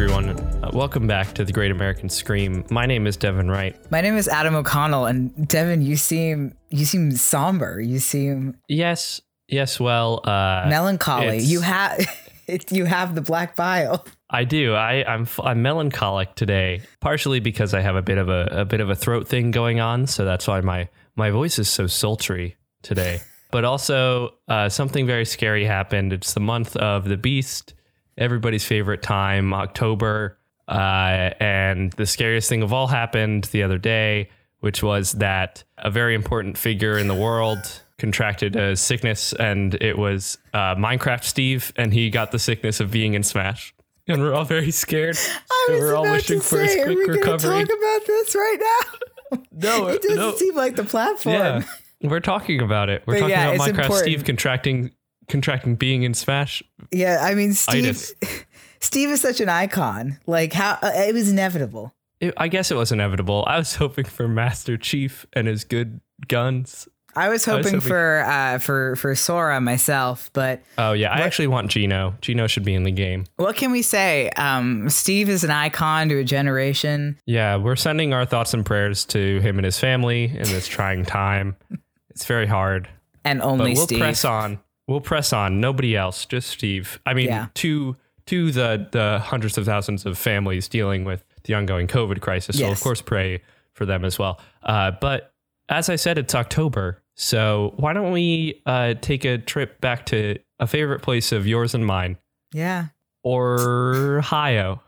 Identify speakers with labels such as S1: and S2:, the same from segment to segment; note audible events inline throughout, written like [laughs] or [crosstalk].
S1: Everyone. Uh, welcome back to the Great American Scream. My name is Devin Wright.
S2: My name is Adam O'Connell, and Devin, you seem you seem somber. You seem
S1: Yes, yes. Well, uh,
S2: melancholy. You have [laughs] you have the black bile.
S1: I do. I, I'm I'm melancholic today, partially because I have a bit of a, a bit of a throat thing going on, so that's why my my voice is so sultry today. [laughs] But also, uh, something very scary happened. It's the month of the beast, everybody's favorite time, October, uh, and the scariest thing of all happened the other day, which was that a very important figure in the world contracted a sickness, and it was uh, Minecraft Steve, and he got the sickness of being in Smash and we're all very scared. [laughs]
S2: I was
S1: we're all wishing
S2: to
S1: for his
S2: say, are
S1: quick
S2: we
S1: recovery.
S2: talk about this right now? [laughs]
S1: No,
S2: It doesn't
S1: no,
S2: seem like the platform.
S1: yeah, we're talking about it. We're
S2: But
S1: talking
S2: yeah,
S1: about Minecraft
S2: important.
S1: Steve contracting contracting being in Smash.
S2: Yeah, I mean, Steve.
S1: Itis. [laughs]
S2: Steve is such an icon. Like how uh, it was inevitable.
S1: It, I guess it was inevitable. I was [laughs] hoping for Master Chief and his good guns.
S2: I was
S1: I was
S2: hoping,
S1: hoping-
S2: for uh, for for Sora myself, but
S1: Oh yeah, I
S2: What-
S1: actually want Geno. Geno should be in the game.
S2: what can we say? Um, Steve is an icon to a generation.
S1: Yeah, we're sending our thoughts and prayers to him and his family in this trying time. [laughs] It's very hard.
S2: And
S1: but
S2: only
S1: we'll
S2: Steve.
S1: press on. We'll press on. Nobody else, just Steve. I mean,
S2: Yeah.
S1: to to the the hundreds of thousands of families dealing with the ongoing COVID crisis. So of course, pray for them as well. Uh, but as I said, it's October, so why don't we uh, take a trip back to a favorite place of yours and mine,
S2: Yeah.
S1: or Ohio?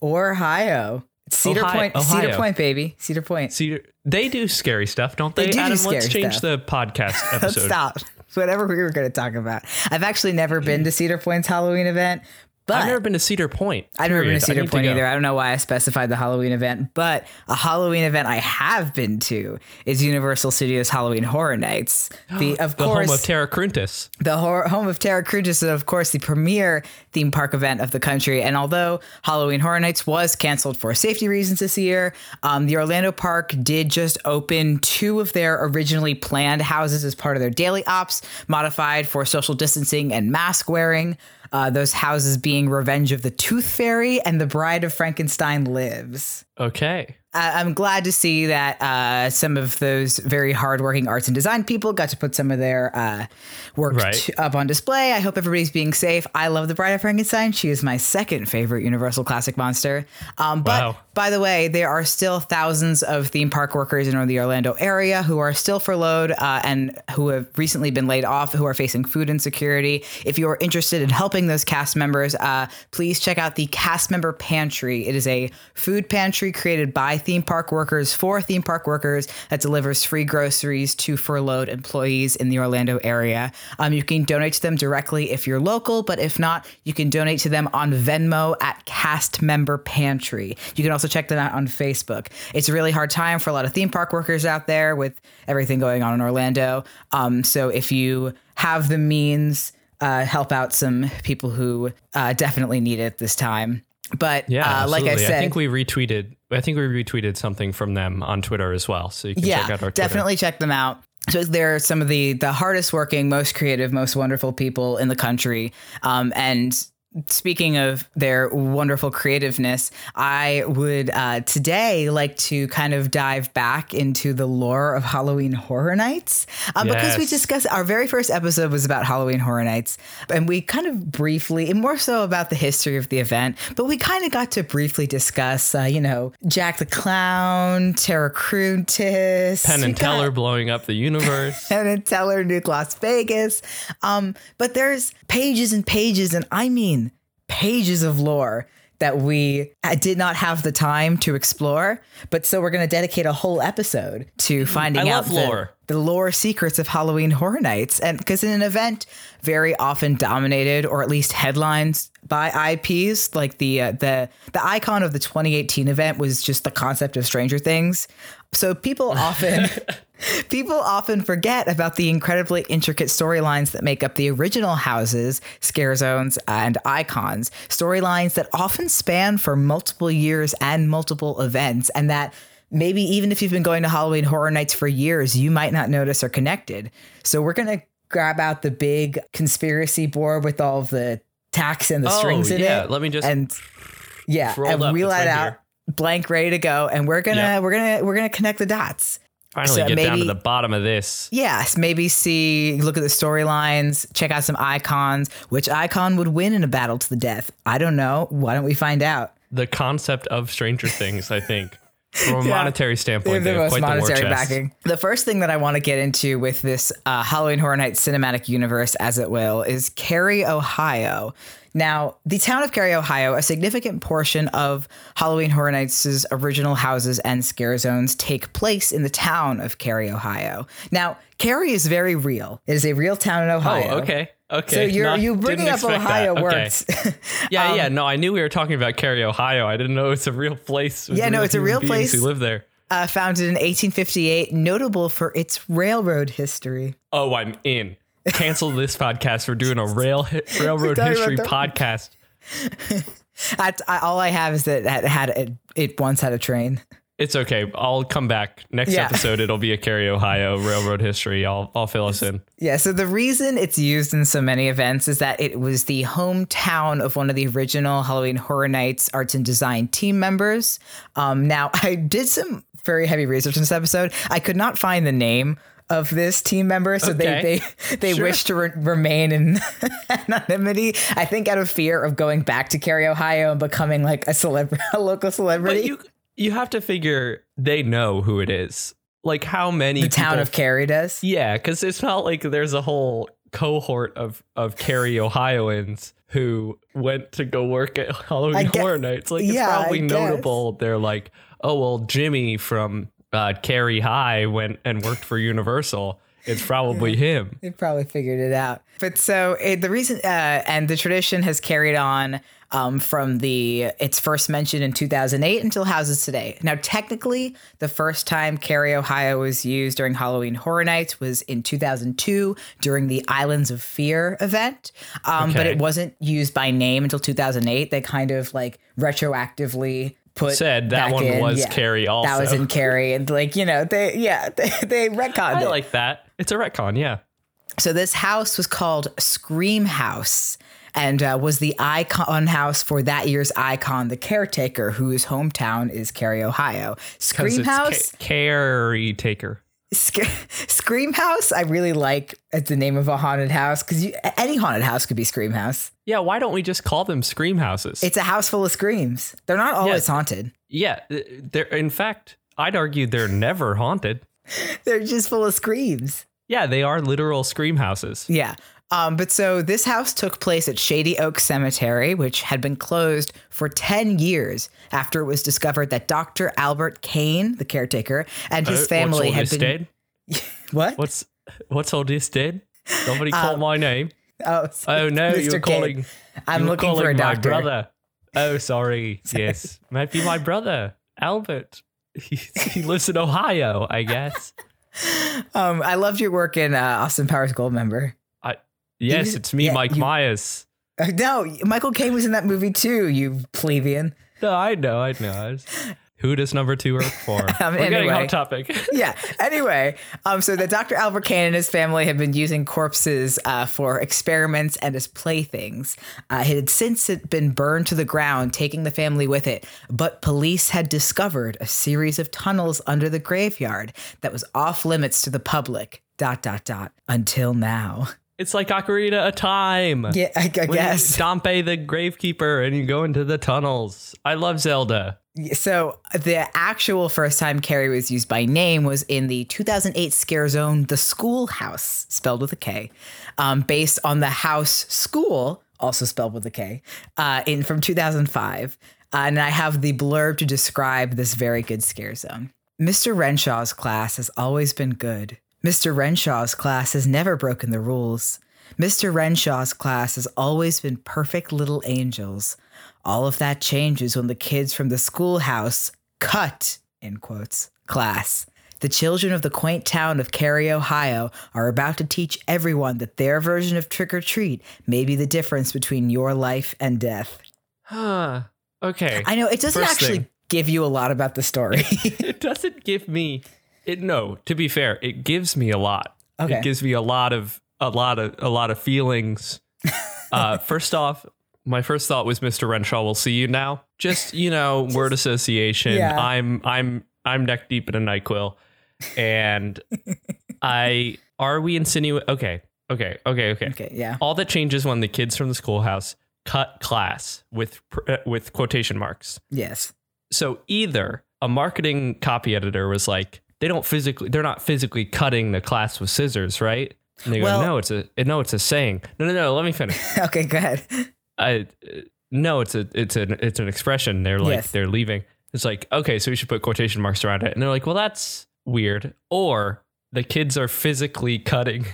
S2: Or Ohio. Cedar
S1: Ohio-
S2: Point. Cedar Point, baby. Cedar Point.
S1: See, they do scary stuff, don't they?
S2: They do do
S1: Adam, let's change
S2: stuff.
S1: the podcast [laughs] episode.
S2: stop. [laughs] Whatever we were going to talk about. I've actually never been mm. to Cedar Point's Halloween event, but
S1: I've never been to Cedar Point.
S2: I've never been to Cedar Point
S1: go.
S2: either. I don't know why I specified the Halloween event, but a Halloween event I have been to is Universal Studios Halloween Horror Nights. [gasps] The of
S1: The
S2: course
S1: home of Terra Cruentus.
S2: the hor- home of Terra Cruentus, and of course, the premier theme park event of the country. And although Halloween Horror Nights was canceled for safety reasons this year, um, the Orlando park did just open two of their originally planned houses as part of their daily ops, modified for social distancing and mask wearing. Uh, those houses being Revenge of the Tooth Fairy and The Bride of Frankenstein Lives.
S1: Okay.
S2: I'm glad to see that uh, some of those very hardworking arts and design people got to put some of their uh, work
S1: Right.
S2: t- up on display. I hope everybody's being safe. I love The Bride of Frankenstein. She is my second favorite Universal classic monster. Um, but
S1: Wow.
S2: by the way, there are still thousands of theme park workers in the Orlando area who are still furloughed uh, and who have recently been laid off, who are facing food insecurity. If you are interested in helping those cast members, uh, please check out the Cast Member Pantry. It is a food pantry created by theme park workers for theme park workers that delivers free groceries to furloughed employees in the Orlando area. Um, you can donate to them directly if you're local, but if not, you can donate to them on Venmo at Cast Member Pantry. You can also check them out on Facebook. It's a really hard time for a lot of theme park workers out there with everything going on in Orlando. Um, so if you have the means, uh, help out some people who uh, definitely need it this time. But
S1: Yeah,
S2: uh, like I said,
S1: I think we retweeted. I think we retweeted something from them on Twitter as well, so you can check out our Twitter.
S2: definitely check them out. So they're some of the the hardest working, most creative, most wonderful people in the country. Um, and speaking of their wonderful creativeness, I would uh, today like to kind of dive back into the lore of Halloween Horror Nights um, because we discussed our very first episode was about Halloween Horror Nights, and we kind of briefly, and more so about the history of the event, but we kind of got to briefly discuss, uh, you know, Jack the Clown, Terra Cruentus,
S1: Penn and
S2: got-
S1: Teller blowing up the universe. [laughs]
S2: Penn and Teller, Nuke Las Vegas. Um, but there's pages and pages, and I mean pages of lore that we uh, did not have the time to explore. But so we're going to dedicate a whole episode to finding
S1: I
S2: out the,
S1: lore.
S2: the lore secrets of Halloween Horror Nights. And because in an event very often dominated or at least headlines by IPs. Like the uh, the the icon of the 2018 event was just the concept of Stranger Things. So people [laughs] often people often forget about the incredibly intricate storylines that make up the original houses, scare zones, and icons. Storylines that often span for multiple years and multiple events, and that maybe even if you've been going to Halloween Horror Nights for years, you might not notice are connected. So we're gonna grab out the big conspiracy board with all of the tacks and the
S1: Oh,
S2: strings in
S1: yeah,
S2: it.
S1: let me just-
S2: and yeah, and
S1: It's
S2: that out. Blank, ready to go, and we're gonna
S1: Yep.
S2: we're gonna we're gonna connect the dots.
S1: Finally
S2: So
S1: get down to the bottom of this.
S2: Yes, maybe see, look at the storylines, check out some icons. Which icon would win in a battle to the death? I don't know. Why don't we find out?
S1: The concept of Stranger Things, I think, from a
S2: Yeah.
S1: monetary standpoint, they
S2: the
S1: have
S2: most
S1: the
S2: monetary
S1: chest.
S2: backing. The first thing that I want to get into with this uh, Halloween Horror Nights cinematic universe, as it will, is Carey, Ohio. Now, the town of Carey, Ohio, a significant portion of Halloween Horror Nights' original houses and scare zones take place in the town of Carey, Ohio. Now, Carey is very real. It is a real town in Ohio.
S1: Oh, okay. Okay.
S2: So you're
S1: Not-
S2: you bringing up Ohio
S1: that. Okay.
S2: works. [laughs]
S1: Yeah, yeah. No, I knew we were talking about Carey, Ohio. I didn't know it's a real place.
S2: Yeah, no, it's a real place.
S1: Who live there?
S2: uh, founded in 1858, notable for its railroad history.
S1: Oh, I'm in. Cancel this podcast We're doing a rail [laughs] railroad history podcast. [laughs]
S2: I, I, all I have is that it had it, it once had a train.
S1: It's okay. I'll come back next
S2: Yeah.
S1: episode. It'll be a Carey, Ohio railroad history. I'll I'll fill us in.
S2: Yeah, so the reason it's used in so many events is that it was the hometown of one of the original Halloween Horror Nights arts and design team members. Um, now, [laughs] I did some very heavy research in this episode. I could not find the name of this team member, so
S1: Okay.
S2: they they they
S1: Sure.
S2: wish to re- remain in [laughs] anonymity. I think out of fear of going back to Carey, Ohio, and becoming like a celebrity, [laughs] a local celebrity.
S1: But you you have to figure they know who it is. Like how many
S2: the town
S1: people-
S2: of Carey does.
S1: Yeah, because it's not like there's a whole cohort of of Carey, Ohioans who went to go work at Halloween
S2: I gue-
S1: Horror Nights. Like it's
S2: yeah, I
S1: probably
S2: guess.
S1: notable. They're like, oh well, Jimmy from uh, Carey High went and worked for Universal. It's probably him.
S2: They probably figured it out. But so it, the reason uh, and the tradition has carried on um, from the its first mention in 2008 until houses today. Now, technically, the first time Carey, Ohio was used during Halloween Horror Nights was in 2002 during the Islands of Fear event. Um, But it wasn't used by name until 2008. They kind of like retroactively put
S1: Said that one
S2: in-
S1: was
S2: yeah,
S1: Carey
S2: That was
S1: also.
S2: in Carey, and like you know, they yeah [laughs] they they retconned
S1: I
S2: it.
S1: like that. It's a retcon, yeah.
S2: So this house was called Scream House and uh, was the icon house for that year's icon, the caretaker, whose hometown is Carey, Ohio. Scream House,
S1: Ca- Cary Taker.
S2: Sc- Scream House. I really like as the name of a haunted house because any haunted house could be Scream House.
S1: Yeah, why don't we just call them scream houses?
S2: It's a house full of screams. They're not always haunted.
S1: yeah, they're in fact, I'd argue they're never haunted. [laughs]
S2: They're just full of screams.
S1: Yeah, they are literal scream houses.
S2: Yeah. Um, but so this house took place at Shady Oak Cemetery, which had been closed for 10 years after it was discovered that Dr. Albert Kane, the caretaker, and his
S1: Uh,
S2: family had been.
S1: dead? [laughs]
S2: What?
S1: What's what's oldest dead? Somebody call
S2: Um,
S1: my name.
S2: Oh,
S1: Oh no,
S2: Mr.
S1: you're
S2: Kane.
S1: calling.
S2: I'm
S1: you're
S2: looking for
S1: calling
S2: a
S1: my brother. Oh, sorry. [laughs] Yes, might be my brother, Albert. He, [laughs] he lives in Ohio, I guess.
S2: Um, I loved your work in uh, Austin Powers Goldmember.
S1: I Yes,
S2: You-
S1: it's me,
S2: yeah,
S1: Mike
S2: you-
S1: Myers.
S2: Uh, no, Michael Caine was in that movie too, you plebeian.
S1: No, I know, I know. I was- Who does number two work [laughs] for?
S2: Um,
S1: We're getting off topic. [laughs]
S2: yeah. Anyway, um, so the Dr. Albert Kane and his family have been using corpses uh, for experiments and as playthings. Uh, it had since been burned to the ground, taking the family with it. But police had discovered a series of tunnels under the graveyard that was off limits to the public. Dot dot dot. Until now.
S1: It's like Ocarina of Time.
S2: Yeah, I, I
S1: When you
S2: guess.
S1: Dampé the gravekeeper and you go into the tunnels. I love Zelda.
S2: So the actual first time Carey was used by name was in the 2008 scare zone, The Schoolhouse, spelled with a K, um, based on the house school, also spelled with a K, uh, in from 2005. Uh, and I have the blurb to describe this very good scare zone. Mr. Renshaw's class has always been good. Mr. Renshaw's class has never broken the rules. Mr. Renshaw's class has always been perfect little angels. All of that changes when the kids from the schoolhouse cut, in quotes, class. The children of the quaint town of Carey, Ohio are about to teach everyone that their version of trick or treat may be the difference between your life and death.
S1: Huh. Okay.
S2: I know it doesn't
S1: First
S2: actually
S1: thing.
S2: give you a lot about the story. [laughs] [laughs]
S1: it doesn't give me it no, to be fair, it gives me a lot.
S2: Okay.
S1: It gives me a lot of a lot of a lot of feelings. [laughs] uh first off, my first thought was Mr. Renshaw will see you now. Just, you know, [laughs] word association.
S2: Yeah.
S1: I'm I'm I'm neck deep in a NyQuil. And [laughs] I are we insinuate okay, okay, okay, okay.
S2: okay, yeah.
S1: All that changes when the kids from the schoolhouse cut class with uh, with quotation marks.
S2: Yes.
S1: So either a marketing copy editor was like, they don't physically, they're not physically cutting the class with scissors, right? And they go,
S2: Well-
S1: no, it's a, no, it's a saying. No, no, no. Let me finish. [laughs]
S2: Okay, go ahead.
S1: I, uh, no, it's a, it's an, it's an expression. They're like,
S2: Yes.
S1: they're leaving. It's like, okay, so we should put quotation marks around it. And they're like, well, that's weird. Or the kids are physically cutting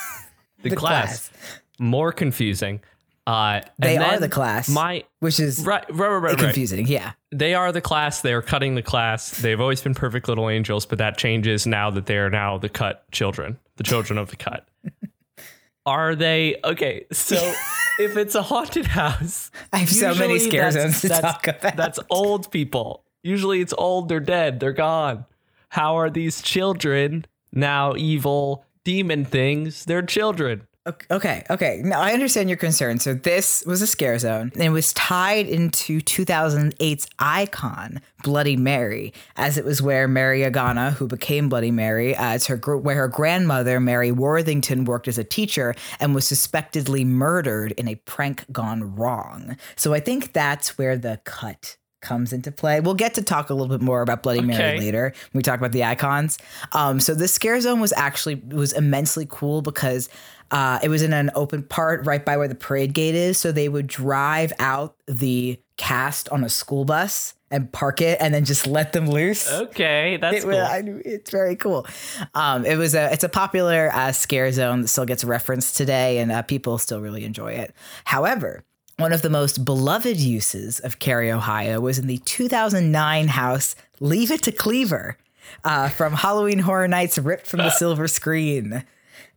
S1: [laughs] the,
S2: The
S1: class. More confusing. Uh,
S2: They are the class.
S1: My
S2: Which is
S1: right, right, right, right, right
S2: confusing. Yeah.
S1: they are the class. They are cutting the class. They've always been perfect little angels, but that changes now that they are now the cut children, the children of the cut. [laughs] Are they okay? So [laughs] if it's a haunted house,
S2: I have so many scare zones to
S1: that's-
S2: talk about.
S1: That's old people. Usually it's old. They're dead. They're gone. How are these children now evil demon things? They're children.
S2: Okay, okay. Now I understand your concern. So this was a scare zone and it was tied into 2008's icon, Bloody Mary, as it was where Mary Agana, who became Bloody Mary, uh, it's her where her grandmother Mary Worthington worked as a teacher and was suspectedly murdered in a prank gone wrong. So I think that's where the cut comes into play. We'll get to talk a little bit more about Bloody Mary later when we talk about the icons. Um, so this scare zone was actually was immensely cool because uh, it was in an open part right by where the parade gate is. So they would drive out the cast on a school bus and park it, and then just let them loose.
S1: Okay, that's
S2: It
S1: cool.
S2: I it's very cool. Um, it was a it's a popular uh, scare zone that still gets referenced today, and uh, people still really enjoy it. However, one of the most beloved uses of Carey, Ohio, was in the 2009 house "Leave It to Cleaver" uh, from Halloween Horror Nights, ripped from the [laughs] silver screen.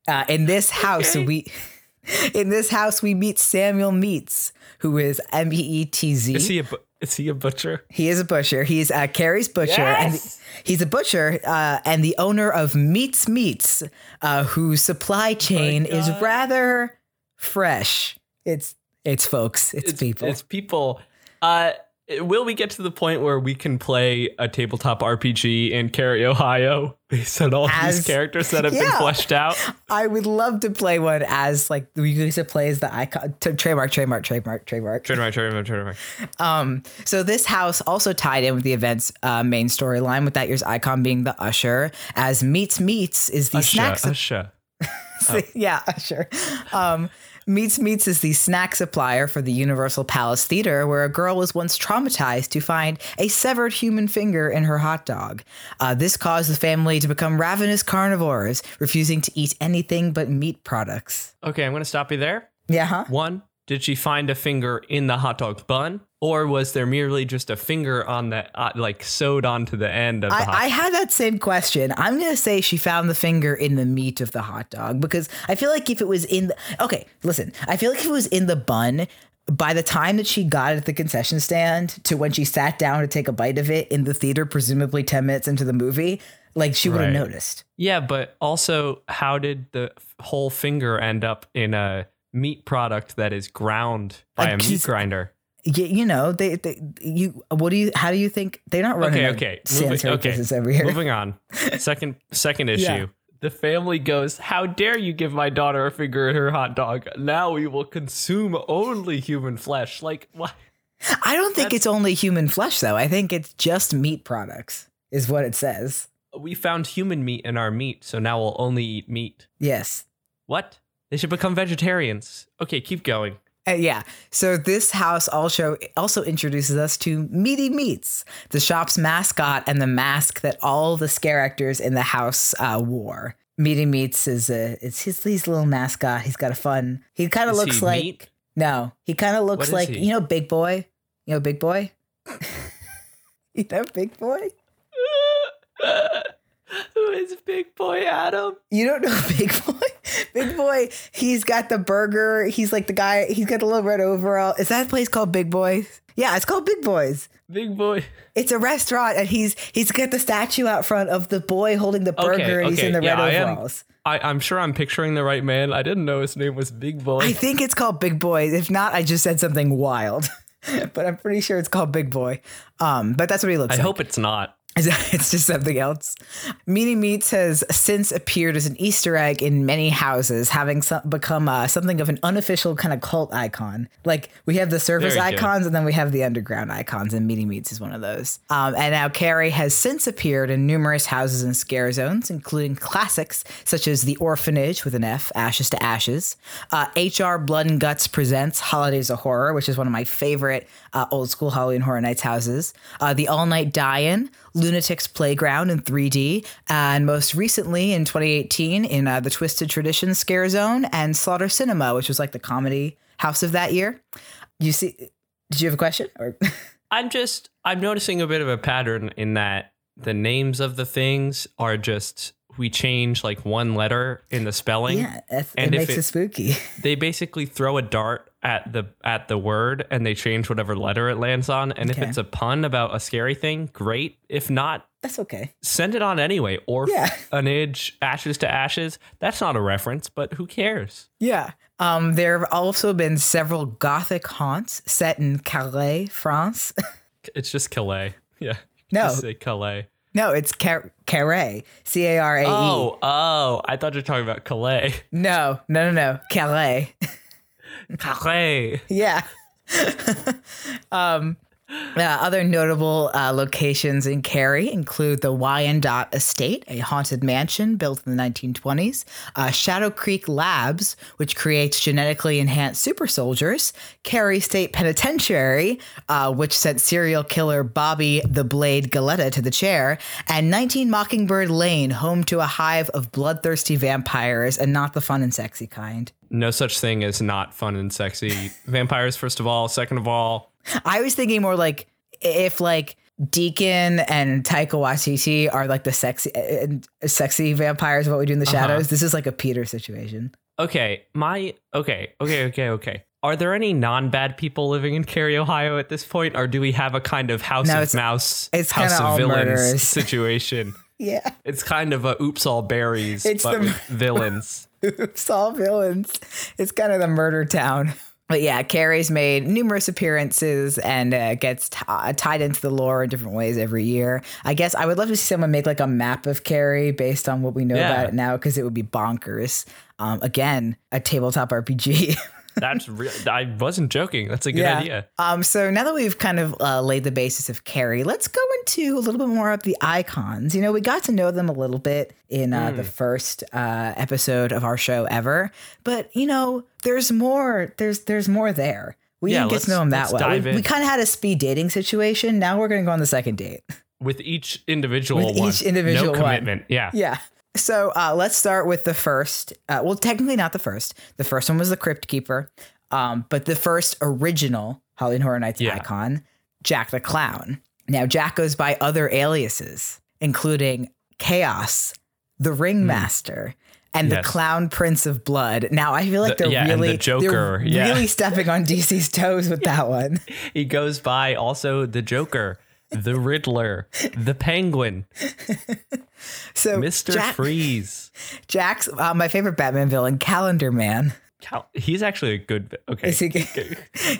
S2: Uh, in this house, we. [laughs] In this house, we meet Samuel Meetz, who is M E E T Z.
S1: is he a bu- is he a butcher?
S2: He is a butcher. He's uh, Carey's butcher,
S1: Yes!
S2: and he's a butcher uh, and the owner of Meetz Meats, uh, whose supply chain is rather fresh. It's it's folks. It's, people.
S1: It's people. Uh, will we get to the point where we can play a tabletop RPG in Carey, Ohio, [laughs] based on all
S2: As-
S1: these characters that have been fleshed out?
S2: I would love to play one as like we used to play as the icon. T- trademark, trademark, trademark, trademark.
S1: Trademark, trademark, trademark.
S2: Um, so this house also tied in with the event's uh, main storyline, with that year's icon being the usher, as Meetz Meats is the snack
S1: Usha, [laughs] Usha.
S2: yeah, sure. Um, Meetz Meats is the snack supplier for the Universal Palace Theater, where a girl was once traumatized to find a severed human finger in her hot dog. Uh, this caused the family to become ravenous carnivores, refusing to eat anything but meat products.
S1: Okay, I'm going to stop you there.
S2: Yeah, huh?
S1: One, did she find a finger in the hot dog bun, or was there merely just a finger on the uh, like sewed onto the end of the hot?
S2: I, I had that same question. I'm gonna say she found the finger in the meat of the hot dog because I feel like if it was in the okay, listen, I feel like if it was in the bun, by the time that she got at the concession stand to when she sat down to take a bite of it in the theater, presumably 10 minutes into the movie, like she would have
S1: Right.
S2: noticed.
S1: yeah, but also, how did the whole finger end up in a meat product that is ground by a meat grinder?
S2: You, you know, they, they, you, what do you, how do you think they're not running
S1: Okay, okay, moving, okay.
S2: over here?
S1: Moving on. [laughs] Second, second issue.
S2: Yeah.
S1: The family goes, "How dare you give my daughter a finger in her hot dog? Now we will consume only human flesh." Like what?
S2: I don't think
S1: That's-
S2: it's only human flesh though. I think it's just meat products is what it says.
S1: We found human meat in our meat, so now we'll only eat meat.
S2: Yes.
S1: What? They should become vegetarians. Okay, keep going.
S2: Uh, yeah. So this house also also introduces us to Meaty Meats, the shop's mascot and the mask that all the scare actors in the house uh, wore. Meaty Meats is a it's his his little mascot. He's got a fun. He kind of looks like
S1: meat?
S2: no. He kind of looks like
S1: he?
S2: you know Big Boy. You know Big Boy. [laughs] you know Big Boy. [laughs]
S1: Who is Big Boy Adam?
S2: You don't know [laughs] Big Boy. [laughs] Big Boy. He's got the burger. He's like the guy. He's got the little red overall. Is that a place called Big Boys? Yeah, it's called Big Boys.
S1: Big Boy.
S2: It's a restaurant, and he's he's got the statue out front of the boy holding the burger,
S1: Okay,
S2: and he's
S1: okay,
S2: in the
S1: yeah,
S2: red
S1: am-
S2: overalls.
S1: I, I'm sure I'm picturing the right man. I didn't know his name was Big Boy.
S2: I think it's called Big Boy. If not, I just said something wild. [laughs] but I'm pretty sure it's called Big Boy. Um, but that's what he looks
S1: I
S2: like.
S1: I hope it's not. [laughs]
S2: It's just something else. Meaty Meats has since appeared as an Easter egg in many houses, having some, become uh, something of an unofficial kind of cult icon. Like we have the surface icons and then we have the underground icons, and Meaty Meats is one of those. Um, and now Carey has since appeared in numerous houses and scare zones, including classics such as The Orphanage with an F, Ashes to Ashes, uh, HR Blood and Guts Presents Holidays of Horror, which is one of my favorite uh, old school Halloween Horror Nights houses, uh, The All Night Die-In, Lunatics Playground in 3D, and most recently in 2018 in uh, the Twisted Tradition Scare Zone and Slaughter Cinema, which was like the comedy house of that year. You see, did you have a question? Or [laughs]
S1: I'm just I'm noticing a bit of a pattern in that the names of the things are just we change like one letter in the spelling.
S2: yeah,
S1: And
S2: it makes
S1: it-
S2: it spooky. [laughs]
S1: They basically throw a dart at the at the word and they change whatever letter it lands on. And if it's a pun about a scary thing, great. If not,
S2: That's okay.
S1: send it on anyway. Or
S2: Yeah.
S1: an age, ashes to ashes. That's not a reference, but who cares?
S2: Yeah. Um, there have also been several gothic haunts set in Calais, France. [laughs]
S1: It's just Calais. Yeah.
S2: No.
S1: Just say Calais.
S2: no, it's Car- Carré, C A R A E.
S1: Oh, oh, I thought you were talking about Calais.
S2: No, no, no, no, Calais. [laughs]
S1: Calais.
S2: Yeah. [laughs] um, uh, other notable uh, locations in Carey include the Wyandotte Estate, a haunted mansion built in the 1920s, uh, Shadow Creek Labs, which creates genetically enhanced super soldiers, Carey State Penitentiary, uh, which sent serial killer Bobby the Blade Galetta to the chair, and 19 Mockingbird Lane, home to a hive of bloodthirsty vampires and not the fun and sexy kind.
S1: No such thing as not fun and sexy. Vampires, first of all. Second of all,
S2: I was thinking more like if like Deacon and Taika Waititi are like the sexy uh, sexy vampires of what we do in the uh-huh. shadows. This is like a Peter situation.
S1: okay, my okay, okay, okay, okay. Are there any non-bad people living in Carey, Ohio at this point, or do we have a kind of House
S2: No,
S1: of
S2: it's-
S1: Mouse,
S2: it's
S1: House
S2: kinda
S1: Villains
S2: murderers. [laughs]
S1: situation?
S2: Yeah,
S1: It's kind of a oops all berries,
S2: It's
S1: but
S2: the-
S1: with [laughs] villains.
S2: oops all villains. It's kind of the murder town. But yeah, Carey's made numerous appearances and uh, gets t- uh, tied into the lore in different ways every year. I guess I would love to see someone make like a map of Carrie based on what we know
S1: Yeah.
S2: about it now because it would be bonkers. Um, again, a tabletop RPG. [laughs]
S1: That's real. I wasn't joking. That's a good idea.
S2: Um, so now that we've kind of uh, laid the basis of Carey, let's go into a little bit more of the icons. You know, we got to know them a little bit in uh,
S1: Hmm.
S2: the first uh, episode of our show ever, but you know, there's more. There's there's more there. We
S1: Yeah,
S2: didn't get to know them that well. We, we kind of had a speed dating situation. Now we're going to go on the second date.
S1: With each individual
S2: With
S1: one,
S2: each individual
S1: no
S2: one.
S1: commitment. Yeah.
S2: Yeah. So uh, let's start with the first. Uh, well, technically not the first. The first one was the Crypt Keeper, um, but the first original Halloween Horror Nights
S1: Yeah.
S2: icon, Jack the Clown. Now Jack goes by other aliases, including Chaos, the Ringmaster, and
S1: Yes.
S2: the Clown Prince of Blood. Now I feel like
S1: The-
S2: they're
S1: yeah, and the
S2: really,
S1: Joker,
S2: they're
S1: yeah.
S2: really stepping on DC's toes with that [laughs] one.
S1: He goes by also the Joker, the Riddler, the Penguin, [laughs]
S2: So
S1: Mister
S2: Jack,
S1: Freeze. [laughs]
S2: Jack's uh, my favorite Batman villain, Calendar Man.
S1: Cal- He's actually a good. Okay.
S2: Is he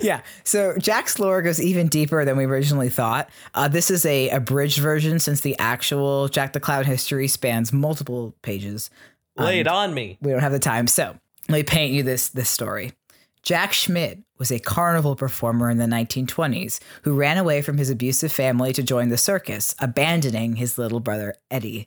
S2: [laughs] yeah. So Jack's lore goes even deeper than we originally thought. Uh, this is a abridged version since the actual Jack the Clown history spans multiple pages.
S1: Lay it on me.
S2: We don't have the time. So let me paint you this this story. Jack Schmidt was a carnival performer in the 1920s who ran away from his abusive family to join the circus, abandoning his little brother Eddie.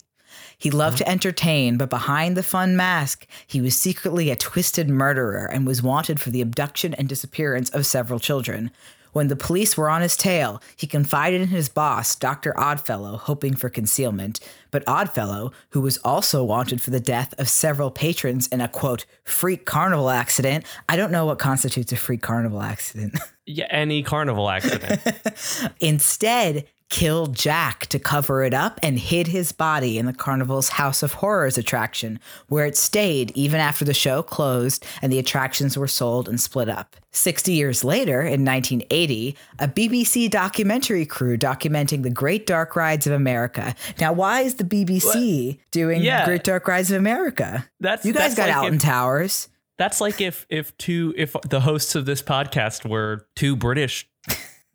S2: He loved to entertain, but behind the fun mask, he was secretly a twisted murderer and was wanted for the abduction and disappearance of several children. When the police were on his tail, he confided in his boss, Dr. Oddfellow, hoping for concealment. But Oddfellow, who was also wanted for the death of several patrons in a quote, freak carnival accident, I don't know what constitutes a freak carnival accident. [laughs]
S1: Yeah, any carnival accident. [laughs]
S2: Instead, killed Jack to cover it up and hid his body in the carnival's House of Horrors attraction, where it stayed even after the show closed and the attractions were sold and split up. 60 years later, in 1980, a BBC documentary crew documenting the Great Dark Rides of America. Now, why is the BBC doing
S1: Yeah.
S2: Great Dark Rides of America?
S1: That's
S2: You guys
S1: that's
S2: got
S1: like
S2: Alton
S1: if-
S2: Towers.
S1: That's like if if two if the hosts of this podcast were two British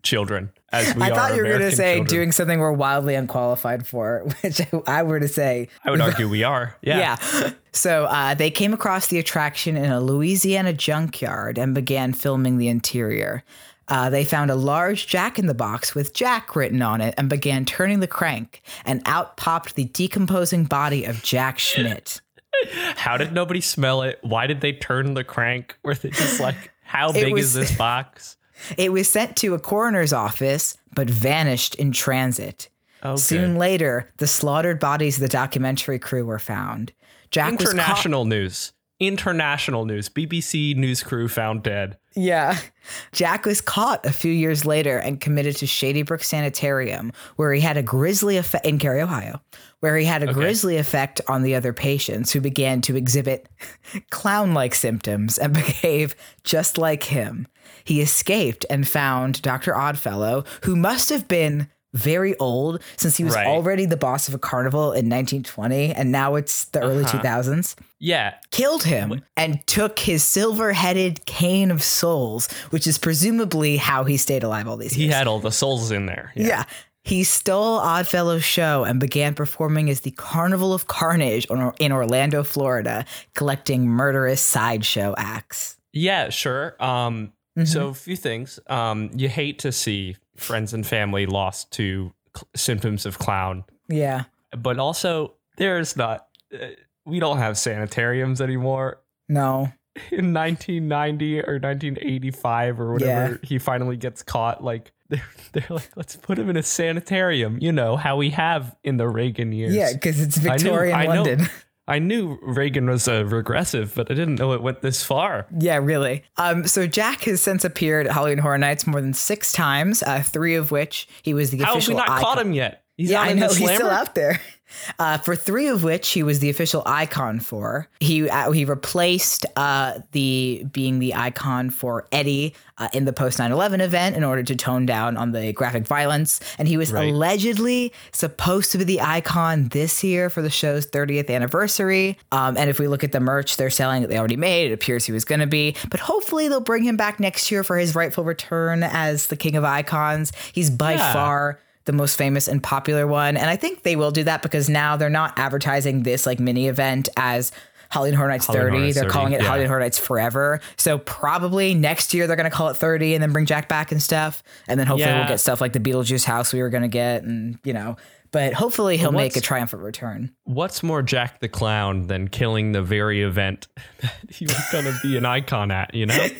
S1: children, as we
S2: I thought you were going to say
S1: children.
S2: doing something we're wildly unqualified for, [laughs] which I were to say
S1: I would argue we are. [laughs] Yeah.
S2: Yeah. So uh, they came across the attraction in a Louisiana junkyard and began filming the interior. Uh, they found a large jack in the box with Jack written on it and began turning the crank, and out popped the decomposing body of Jack Schmidt. [laughs]
S1: How did nobody smell it? Why did they turn the crank? Were they just like, how big
S2: was-
S1: is this box?
S2: It was sent to a coroner's office, but vanished in transit.
S1: Okay.
S2: Soon later, the slaughtered bodies of the documentary crew were found. Jack
S1: International news. International news. BBC news crew found dead.
S2: Yeah. Jack was caught a few years later and committed to Shady Brook Sanitarium, where he had a grisly effect in Carey, Ohio, where he had a grisly effect on the other patients who began to exhibit [laughs] clown like symptoms and [laughs] behave just like him. He escaped and found Dr. Oddfellow, who must have been very old since he was
S1: Right.
S2: already the boss of a carnival in 1920 and now it's the early
S1: Uh-huh.
S2: 2000s
S1: Yeah.
S2: killed him and took his silver-headed cane of souls, which is presumably how he stayed alive all these
S1: He
S2: years.
S1: He had all the souls in there.
S2: yeah. He stole Oddfellow's show and began performing as the Carnival of Carnage in Orlando, Florida, collecting murderous sideshow acts.
S1: Yeah, sure. Um,
S2: Mm-hmm.
S1: So a few things. Um, you hate to see friends and family lost to cl- symptoms of clown,
S2: Yeah.
S1: but also there's not. Uh, we don't have sanitariums anymore.
S2: No. [laughs]
S1: In 1990 or 1985 or whatever, he finally gets caught. Like [laughs] they're, they're like, let's put him in a sanitarium. You know how we have in the Reagan years.
S2: Yeah, because it's Victorian
S1: I know-
S2: London.
S1: I [laughs] knew Reagan was a regressive, but I didn't know it went this far.
S2: Yeah, really. Um, so Jack has since appeared at Halloween Horror Nights more than six times, uh, three of which he was the
S1: How have
S2: official
S1: we not
S2: icon.
S1: caught him yet? He's
S2: yeah, I know he's still out there. [laughs] Uh, for three of which he was the official icon for. He uh, he replaced uh, the being the icon for Eddie uh, in the post 9/11 event in order to tone down on the graphic violence, and he was
S1: Right.
S2: allegedly supposed to be the icon this year for the show's 30th anniversary. Um, and if we look at the merch they're selling that they already made, it appears he was going to be. But hopefully they'll bring him back next year for his rightful return as the king of icons. He's by
S1: Yeah.
S2: far the most famous and popular one. And I think they will do that because now they're not advertising this like mini event as Halloween Horror Nights
S1: Halloween
S2: 30.
S1: Horror Nights
S2: they're
S1: 30,
S2: calling it
S1: yeah.
S2: Halloween Horror Nights Forever. So probably next year they're going to call it 30 and then bring Jack back and stuff. And then hopefully
S1: Yeah.
S2: we'll get stuff like the Beetlejuice house we were going to get and, you know, but hopefully he'll make a triumphant return.
S1: What's more Jack the Clown than killing the very event that [laughs] he was going to be an icon at, you know? [laughs]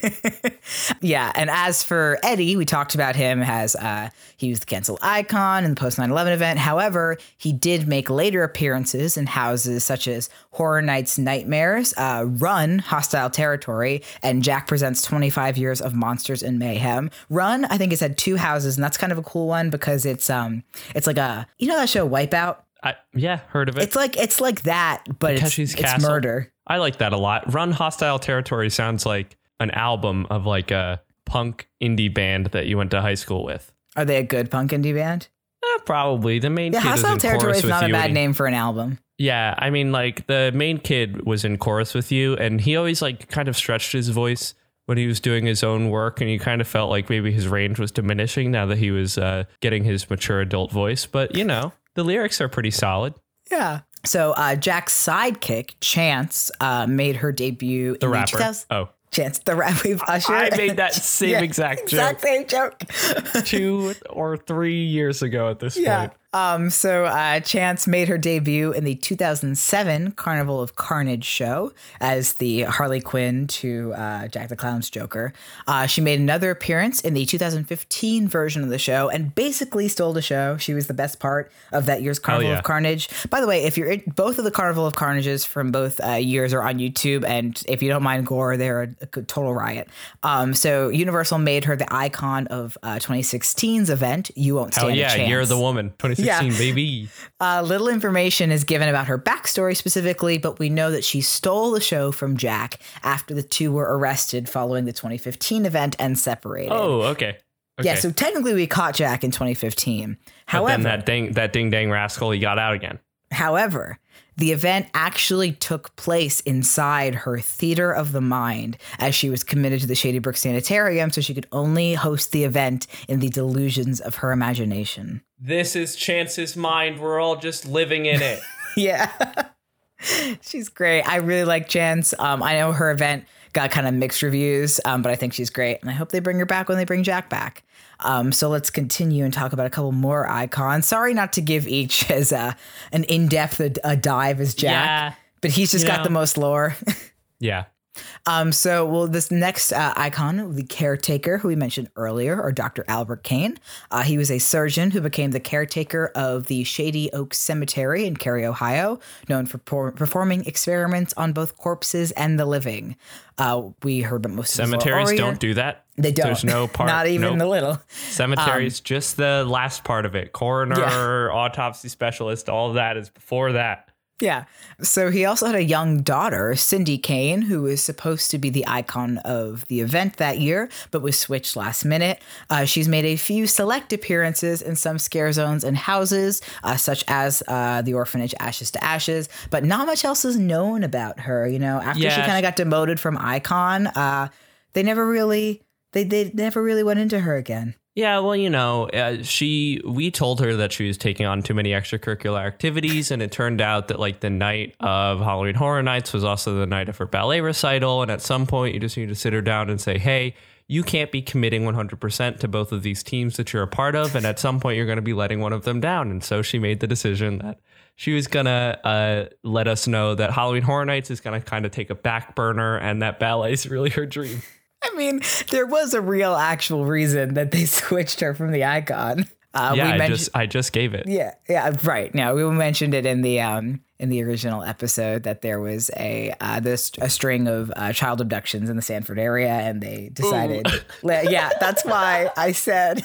S2: Yeah, and as for Eddie, we talked about him as uh, he was the canceled icon in the post 9 11 event. However, he did make later appearances in houses such as Horror Nights Nightmares, uh, Run, Hostile Territory, and Jack Presents 25 Years of Monsters and Mayhem. Run, I think, has had two houses, and that's kind of a cool one because it's um it's like a you know that show Wipeout?
S1: I, yeah, heard of it.
S2: It's like it's like that, but it's, it's murder.
S1: I like that a lot. Run Hostile Territory sounds like an album of like a punk indie band that you went to high school with.
S2: Are they a good punk indie band?
S1: Eh, probably the main
S2: Yeah, Hostile Territory is not a bad name for an album.
S1: Yeah, I mean, like the main kid was in chorus with you, and he always like kind of stretched his voice when he was doing his own work, and you kind of felt like maybe his range was diminishing now that he was uh, getting his mature adult voice. But you know, the lyrics are pretty solid.
S2: Yeah. So uh, Jack's sidekick, Chance, uh, made her debut
S1: The
S2: in
S1: rapper.
S2: the 2000s.
S1: Oh,
S2: Chance, the rap we've ushered.
S1: I made that [laughs] same exact
S2: exact
S1: joke
S2: same joke.
S1: two or three years ago at this point.
S2: Yeah.
S1: point.
S2: Um, so uh, Chance made her debut in the 2007 Carnival of Carnage show as the Harley Quinn to uh, Jack the Clown's Joker. Uh, she made another appearance in the 2015 version of the show and basically stole the show. She was the best part of that year's Carnival
S1: yeah.
S2: of Carnage. By the way, if you're in, both of the Carnival of Carnages from both uh, years are on YouTube, and if you don't mind gore, they're a, a total riot. Um, so Universal made her the icon of uh, 2016's event. You won't stand
S1: Oh
S2: a
S1: yeah,
S2: chance.
S1: you're the woman. 2016,
S2: Yeah.
S1: baby.
S2: Uh, little information is given about her backstory specifically, but we know that she stole the show from Jack after the two were arrested following the 2015 event and separated.
S1: Oh, okay. Okay.
S2: yeah. So technically, we caught Jack in 2015.
S1: but
S2: However,
S1: then that ding, that ding dang rascal, he got out again.
S2: However, the event actually took place inside her theater of the mind as she was committed to the Shady Brook Sanitarium, so she could only host the event in the delusions of her imagination.
S1: This is Chance's mind. We're all just living in it. [laughs]
S2: Yeah. [laughs] she's great. I really like Chance. Um, I know her event got kind of mixed reviews, um, but I think she's great. And I hope they bring her back when they bring Jack back. Um, so let's continue and talk about a couple more icons. Sorry not to give each [laughs] as a, an in depth a, a dive as Jack,
S1: Yeah.
S2: but he's just
S1: You
S2: got
S1: know.
S2: the most lore.
S1: yeah.
S2: Um, so, well, this next uh, icon, the caretaker who we mentioned earlier, or Dr. Albert Kane, uh, he was a surgeon who became the caretaker of the Shady Oak Cemetery in Carey, Ohio, known for por- performing experiments on both corpses and the living. Uh, we heard about most of his lore
S1: Cemeteries don't do that.
S2: They don't.
S1: There's no [laughs] part.
S2: Not even
S1: nope.
S2: the little.
S1: Cemeteries, just the last part of it. Coroner, [laughs] autopsy specialist, all that is before that.
S2: Yeah. So he also had a young daughter, Cindy Kane, who was supposed to be the icon of the event that year, but was switched last minute. Uh, she's made a few select appearances in some scare zones and houses, uh, such as uh, the orphanage Ashes to Ashes, but not much else is known about her. You know, after she kind of got demoted from icon, uh, they never really. They, they never really went into her again.
S1: Yeah, well, you know, uh, she we told her that she was taking on too many extracurricular activities, and it turned out that like the night of Halloween Horror Nights was also the night of her ballet recital, and at some point you just need to sit her down and say, "Hey, you can't be committing 100% to both of these teams that you're a part of, and at some point you're going to be letting one of them down." And so she made the decision that she was gonna uh, let us know that Halloween Horror Nights is gonna kind of take a back burner, and that ballet is really her dream.
S2: I mean, there was a real actual reason that they [laughs] switched her from the icon. Uh,
S1: yeah,
S2: we
S1: I
S2: mentioned-
S1: just I just gave it.
S2: Yeah, yeah, right. Now we mentioned it in the um in the original episode that there was a uh, this a string of uh, child abductions in the Sanford area, and they decided, [laughs] Le- yeah, that's why I said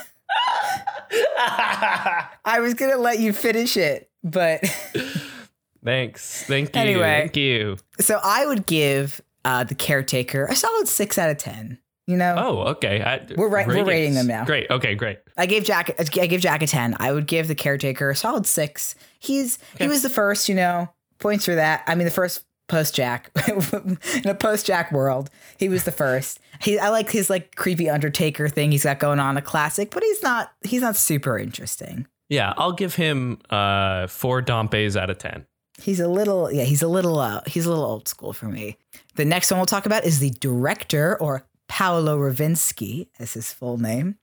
S2: I was gonna let you finish it, but [laughs]
S1: Thanks. Thank you.
S2: Anyway.
S1: Thank you.
S2: so I would give uh, the caretaker a solid six out of ten. You know,
S1: Oh, okay. I,
S2: We're ra- we're rating them now.
S1: Great. Okay, great.
S2: I gave Jack I gave Jack a 10. I would give the caretaker a solid 6. He's he was the first, you know, points for that. I mean the first post Jack [laughs] in a post Jack world. He was the first. He I like his like creepy undertaker thing he's got going on a classic, but he's not he's not super interesting.
S1: Yeah, I'll give him uh four Dampé's out of ten.
S2: He's a little yeah, he's a little uh, he's a little old school for me. The next one we'll talk about is the director or Paolo Ravinsky, as his full name.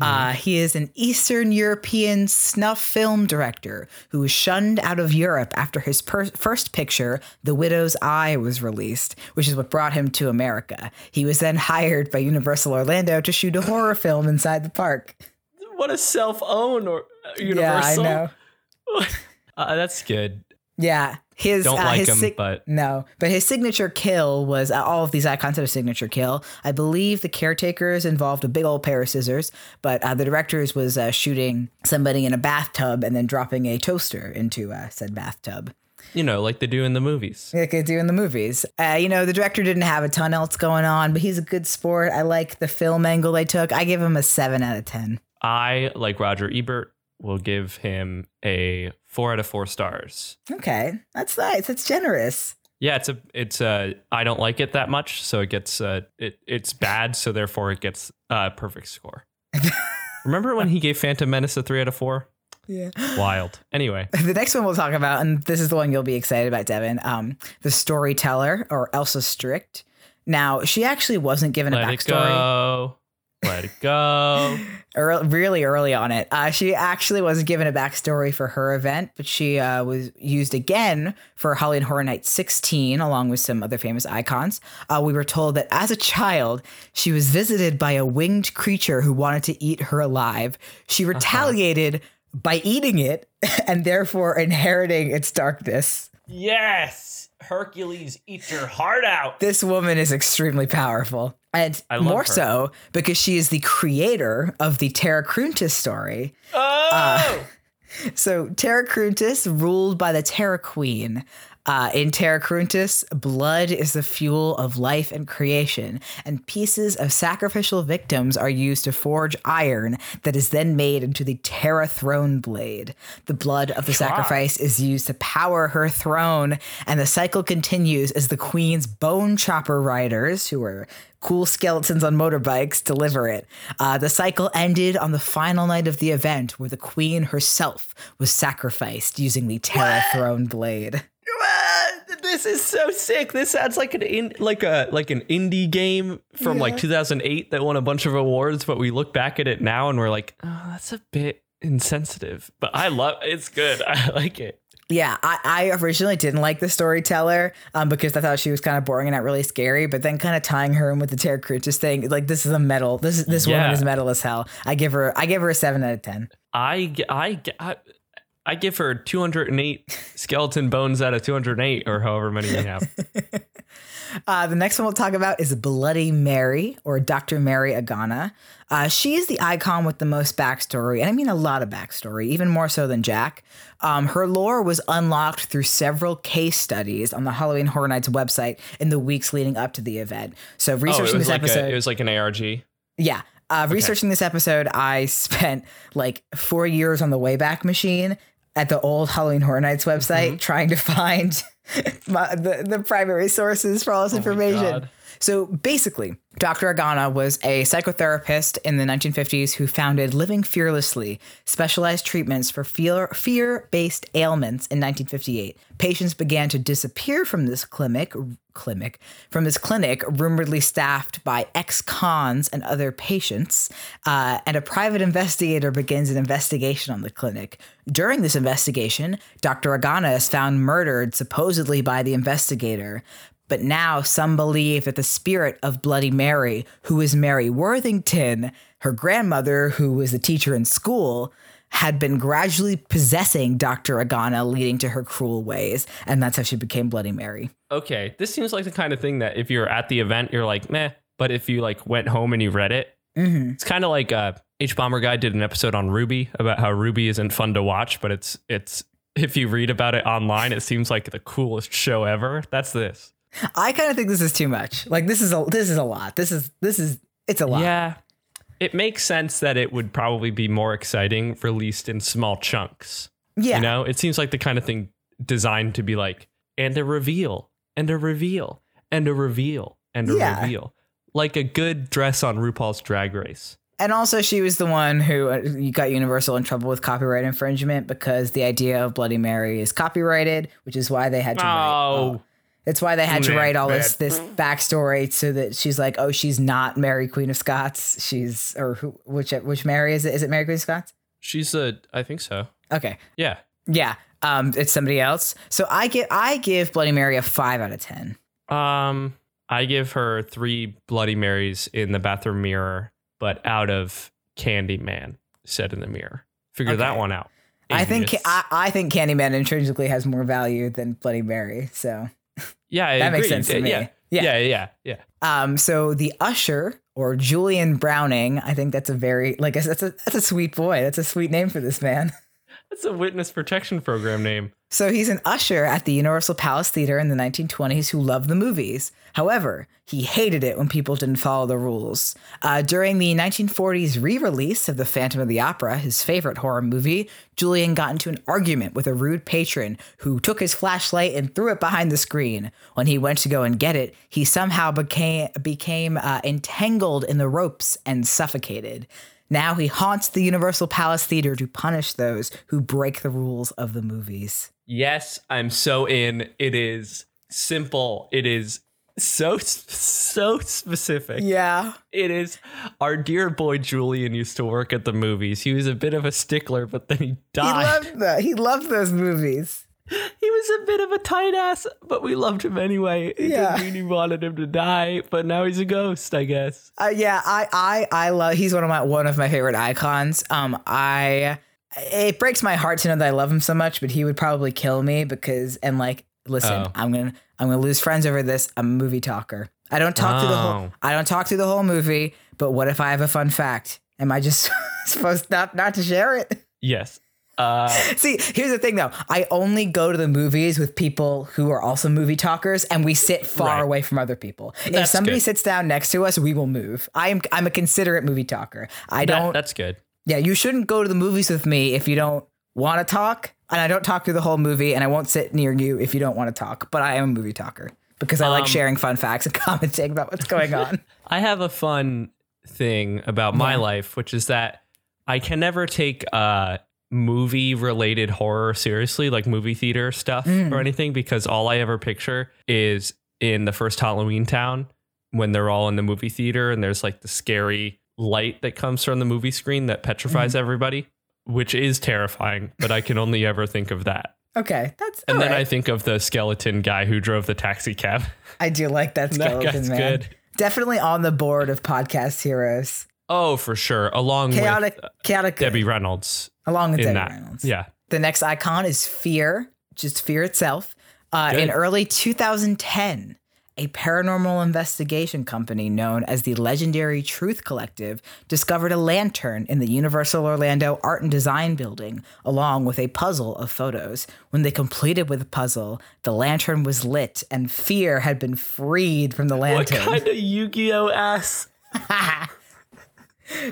S2: Uh, he is an Eastern European snuff film director who was shunned out of Europe after his per- first picture, The Widow's Eye, was released, which is what brought him to America. He was then hired by Universal Orlando to shoot a horror film inside the park.
S1: What a self-own or uh,
S2: Yeah, I know. [laughs]
S1: Uh, that's good.
S2: Yeah, his
S1: Don't
S2: uh,
S1: like
S2: his
S1: him,
S2: sig-
S1: but-
S2: no, but his signature kill was uh, all of these icons had a signature kill. I believe the caretakers involved a big old pair of scissors, but uh, the directors was uh, shooting somebody in a bathtub and then dropping a toaster into uh, said bathtub,
S1: You know, like they do in the movies.
S2: like they do in the movies. Uh, you know, the director didn't have a ton else going on, but he's a good sport. I like the film angle they took. I give him a seven out of ten.
S1: I, like Roger Ebert, will give him a four out of four stars.
S2: Okay, that's nice. That's generous.
S1: Yeah, it's a it's a I don't like it that much, so it gets uh it it's bad, so therefore it gets a perfect score. [laughs] Remember when he gave Phantom Menace a three out of four?
S2: Yeah.
S1: Wild. Anyway, [laughs]
S2: The next one we'll talk about, and this is the one you'll be excited about, Devin. Um, the storyteller or Elsa Strict. Now, she actually wasn't given a
S1: let it
S2: backstory.
S1: Let it go. [laughs]
S2: early, really early on it. Uh, she actually was given a backstory for her event, but she uh, was used again for Halloween Horror Night 16, along with some other famous icons. Uh, we were told that as a child, she was visited by a winged creature who wanted to eat her alive. She retaliated by eating it [laughs] and therefore inheriting its darkness.
S1: Yes. Hercules eats your heart out.
S2: This woman is extremely powerful. And more
S1: her.
S2: so because she is the creator of the Terra Cruentus story.
S1: Oh.
S2: Uh, [laughs] so Terra Cruentus, ruled by the Terra Queen. Uh, in Terra Cruentus, blood is the fuel of life and creation, and pieces of sacrificial victims are used to forge iron that is then made into the Terra Throne blade. The blood of the sacrifice is used to power her throne, and the cycle continues as the Queen's bone chopper riders, who are cool skeletons on motorbikes deliver it. Uh, the cycle ended on the final night of the event, where the queen herself was sacrificed using the Terra Throne blade.
S1: This is so sick. This sounds like an in, like a like an indie game from like 2008 that won a bunch of awards, but we look back at it now and we're like, "Oh, that's a bit insensitive." But I love it's good. [laughs] I like it.
S2: Yeah, I, I originally didn't like the storyteller um, because I thought she was kind of boring and not really scary. But then, kind of tying her in with the Terra Cruentus thing, like this is a metal. This this woman is metal as hell. I give her I give her a seven out of ten.
S1: I I I, I give her 208 skeleton bones out of 208 or however many we have. [laughs]
S2: Uh, the next one we'll talk about is Bloody Mary or Dr. Mary Agana. Uh, she is the icon with the most backstory, and I mean a lot of backstory, even more so than Jack. Um, her lore was unlocked through several case studies on the Halloween Horror Nights website in the weeks leading up to the event. So
S1: Oh,
S2: researching
S1: was
S2: this
S1: like
S2: episode,
S1: a, it was like an ARG.
S2: yeah. Uh, Researching this episode, I [laughs] spent like four years on the Wayback Machine at the old Halloween Horror Nights website mm-hmm. trying to find [laughs] my, the, the primary sources for all this oh
S1: information.
S2: So basically, Dr. Agana was a psychotherapist in the 1950s who founded Living Fearlessly, specialized treatments for fear fear-based ailments in 1958. Patients began to disappear from this clinic clinic from this clinic rumoredly staffed by ex-cons and other patients uh, and a private investigator begins an investigation on the clinic during this investigation dr agana is found murdered supposedly by the investigator but now some believe that the spirit of Bloody Mary, who is Mary Worthington, her grandmother, who was a teacher in school, had been gradually possessing Dr. Agana, leading to her cruel ways. And that's how she became Bloody Mary.
S1: Okay, this seems like the kind of thing that if you're at the event, you're like, meh. But if you like went home and you read it, it's kind of like uh, hbomberguy did an episode on RWBY about how RWBY isn't fun to watch, but it's it's if you read about it online, it seems like the coolest show ever. That's this.
S2: I kind of think this is too much. Like this is a this is a lot. This is this is it's a lot.
S1: Yeah, it makes sense that it would probably be more exciting released in small chunks.
S2: Yeah.
S1: You know, it seems like the kind of thing designed to be like, and a reveal, and a reveal, and a reveal, and a
S2: Yeah.
S1: reveal. Like a good dress on RuPaul's Drag Race.
S2: And also, she was the one who uh, got Universal in trouble with copyright infringement because the idea of Bloody Mary is copyrighted, which is why they had to write.
S1: Oh,
S2: That's why they had to write all this this backstory so that she's like, oh, she's not Mary Queen of Scots. She's or who? Which which Mary is it? Is it Mary Queen of Scots?
S1: she's a, I think so.
S2: Okay,
S1: Yeah.
S2: yeah. Um, it's somebody else. So I give I give Bloody Mary a five out of ten.
S1: Um, I give her three Bloody Marys in the bathroom mirror, but out of Candyman said in the mirror. Figure that one out.
S2: I think. I, I think Candyman intrinsically has more value than Bloody Mary. So
S1: yeah, I
S2: that makes sense to me.
S1: Yeah.
S2: Yeah.
S1: Yeah, yeah, yeah.
S2: Um, so the usher or Julian Browning, I think that's a very like that's a that's a sweet boy. That's a sweet name for this man. [laughs]
S1: That's a witness protection program name.
S2: So he's an usher at the Universal Palace Theater in the 1920s who loved the movies. However, he hated it when people didn't follow the rules. Uh, during the 1940s re release of The Phantom of the Opera, his favorite horror movie, Julian got into an argument with a rude patron who took his flashlight and threw it behind the screen. When he went to go and get it, he somehow became, became uh, entangled in the ropes and suffocated. Now he haunts the Universal Palace Theater to punish those who break the rules of the movies.
S1: Yes, I'm so in. It is simple. It is so so specific.
S2: Yeah.
S1: It is our dear boy Julian used to work at the movies. He was a bit of a stickler, but then he died.
S2: He loved that. He loved those movies. [laughs]
S1: He was a bit of a tight ass, but we loved him anyway. It
S2: Yeah.
S1: he wanted him to die, but now he's a ghost, I guess.
S2: Uh, yeah, I, I, I love. He's one of my one of my favorite icons. Um, I. It breaks my heart to know that I love him so much, but he would probably kill me because and like, listen,
S1: Oh.
S2: I'm gonna I'm gonna lose friends over this. I'm a movie talker. I don't talk through the whole.
S1: Oh.
S2: I don't talk through the whole movie. But what if I have a fun fact? Am I just [laughs] supposed not not to share it?
S1: Yes. Uh,
S2: See, here's the thing though. I only go to the movies with people who are also movie talkers and we sit far
S1: Right.
S2: away from other people. if somebody
S1: good.
S2: sits down next to us, we will move. I am I'm a considerate movie talker. I
S1: that-
S2: don't
S1: that's good.
S2: Yeah, you shouldn't go to the movies with me if you don't want to talk. And I don't talk through the whole movie and I won't sit near you if you don't want to talk. But I am a movie talker because I like
S1: Um,
S2: sharing fun facts and [laughs] commenting about what's going on. [laughs]
S1: I have a fun thing about my
S2: Yeah.
S1: life, which is that I can never take uh movie related horror seriously, like movie theater stuff
S2: Mm.
S1: or anything, because all I ever picture is in the first Halloweentown when they're all in the movie theater and there's like the scary light that comes from the movie screen that petrifies
S2: Mm-hmm.
S1: everybody, which is terrifying, but I can only ever think of that.
S2: Okay, that's
S1: And then I think of the skeleton guy who drove the taxi cab.
S2: I do like that [laughs]
S1: that
S2: skeleton
S1: guy's
S2: man.
S1: good.
S2: Definitely on the board of podcast heroes.
S1: Oh, for sure. Along
S2: Chaotic,
S1: with uh,
S2: chaotic.
S1: Debbie Reynolds
S2: along with Debbie
S1: that.
S2: Reynolds.
S1: Yeah.
S2: The next icon is Fear, just Fear itself. Uh, in early 2010, a paranormal investigation company known as the legendary Truth Collective discovered a lantern in the Universal Orlando Art and Design Building, along with a puzzle of photos. When they completed with the puzzle, the lantern was lit and Fear had been freed from the lantern.
S1: What kind of Yu-Gi-Oh ass? [laughs]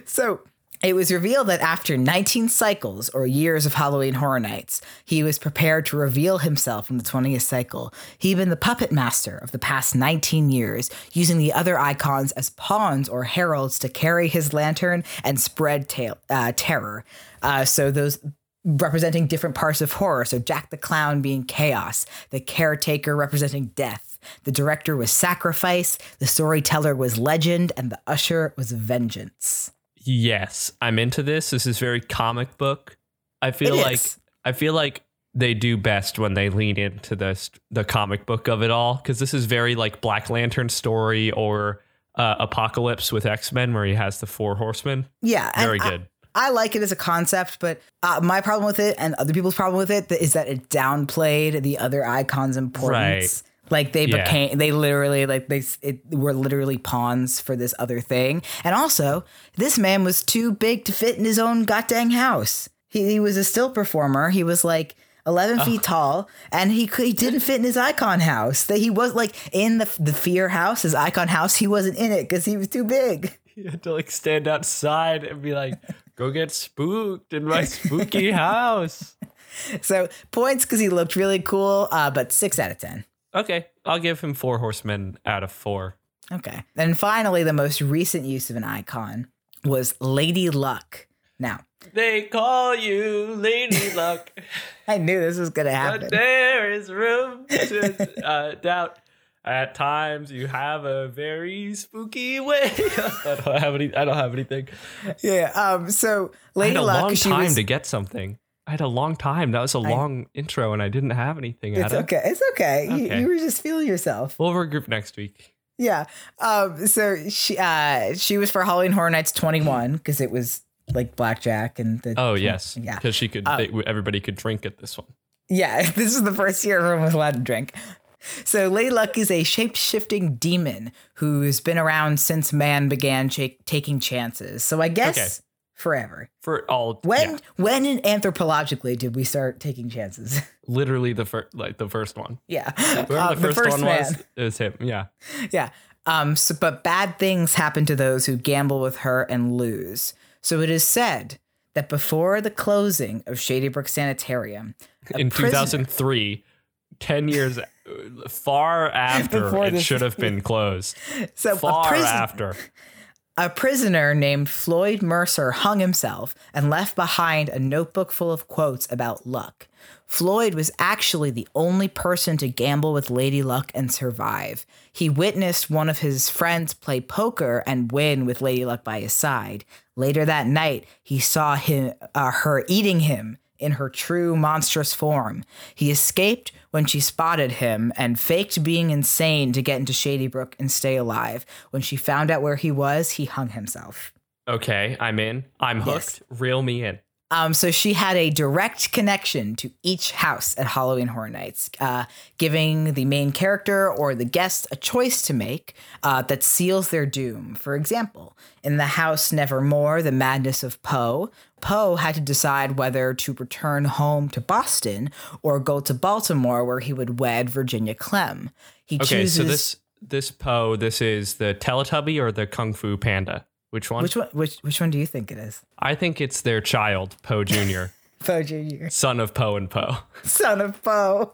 S2: So it was revealed that after 19 cycles or years of Halloween Horror Nights, he was prepared to reveal himself in the 20th cycle. He'd been the puppet master of the past 19 years, using the other icons as pawns or heralds to carry his lantern and spread ta- uh, terror. Uh, so those representing different parts of horror. So Jack the Clown being chaos, the caretaker representing death. The director was sacrifice, the storyteller was legend, and the usher was vengeance.
S1: Yes, I'm into this. This is very comic book. I feel
S2: It
S1: like
S2: is.
S1: I feel like they do best when they lean into the the comic book of it all because this is very like Black Lantern story or uh, Apocalypse with X Men where he has the four horsemen.
S2: Yeah,
S1: Very good.
S2: I like it as a concept, but uh, my problem with it and other people's problem with it is that it downplayed the other icons' importance. Like they
S1: Yeah.
S2: became, they literally like they it, were literally pawns for this other thing. And also, this man was too big to fit in his own goddamn house. He, he was a still performer. He was like. 11 feet tall and he he didn't fit in his icon house that he was like in the the fear house his icon house he wasn't in it because he was too big [laughs]
S1: You had to like stand outside and be like, "Go get spooked in my spooky [laughs] house."
S2: So points because he looked really cool, uh, but six out of ten.
S1: Okay, I'll give him four horsemen out of four.
S2: Okay. Then finally, the most recent use of an icon was Lady Luck. Now,
S1: They call you Lady [laughs] Luck.
S2: I knew this was gonna happen.
S1: But
S2: happen.
S1: there is room to [laughs] uh, doubt. At times, you have a very spooky way. [laughs] I don't have any. I don't have anything.
S2: Yeah. Um. So
S1: I
S2: Lady
S1: had a
S2: Luck,
S1: long
S2: she
S1: time
S2: was.
S1: to get something. I had a long time. That was a long intro, and I didn't have anything.
S2: it's okay. It's okay. You,
S1: Okay.
S2: you were just feeling yourself.
S1: We'll regroup next week.
S2: Yeah. Um. So she uh she was for Halloween Horror Nights twenty one because it was like blackjack and the
S1: Oh yes,
S2: Yeah.
S1: because she could.
S2: Uh,
S1: they, everybody could drink at this one.
S2: Yeah, [laughs] this is the first year everyone was allowed to drink. So Lady Luck is a shape-shifting demon who's been around since man began cha- taking chances. So I guess
S1: Okay.
S2: Forever.
S1: For all
S2: When
S1: yeah,
S2: when in anthropologically did we start taking chances? [laughs]
S1: literally the first, like the first one.
S2: yeah,
S1: Whoever [laughs]
S2: Uh,
S1: the first, one
S2: man.
S1: was, it was him. Yeah.
S2: Yeah. Um. So, but bad things happen to those who gamble with her and lose. So it is said that before the closing of Shady Brook Sanitarium,
S1: in
S2: prisoner-
S1: 2003 10 years uh, far [laughs] after it should have been closed
S2: so
S1: far after
S2: A prisoner named Floyd Mercer hung himself and left behind a notebook full of quotes about luck. Floyd was actually the only person to gamble with Lady Luck and survive. He witnessed one of his friends play poker and win with Lady Luck by his side. Later that night, he saw him, uh, her eating him in her true monstrous form. He escaped when she spotted him and faked being insane to get into Shady Brook and stay alive. When she found out where he was, he hung himself.
S1: Okay, I'm in. I'm hooked.
S2: Yes.
S1: Reel me in.
S2: Um, so she had a direct connection to each house at Halloween Horror Nights, uh, giving the main character or the guest a choice to make uh, that seals their doom. For example, in the house Nevermore, The Madness of Poe, Poe had to decide whether to return home to Boston or go to Baltimore, where he would wed Virginia Clemm. He
S1: Okay,
S2: chooses
S1: so this this Poe, this is the Teletubby or the Kung Fu Panda? Which one?
S2: which one? Which which one do you think it is?
S1: I think it's their child, Poe Jr., [laughs]
S2: Poe Jr.
S1: son of Poe and Poe.
S2: Son of Poe.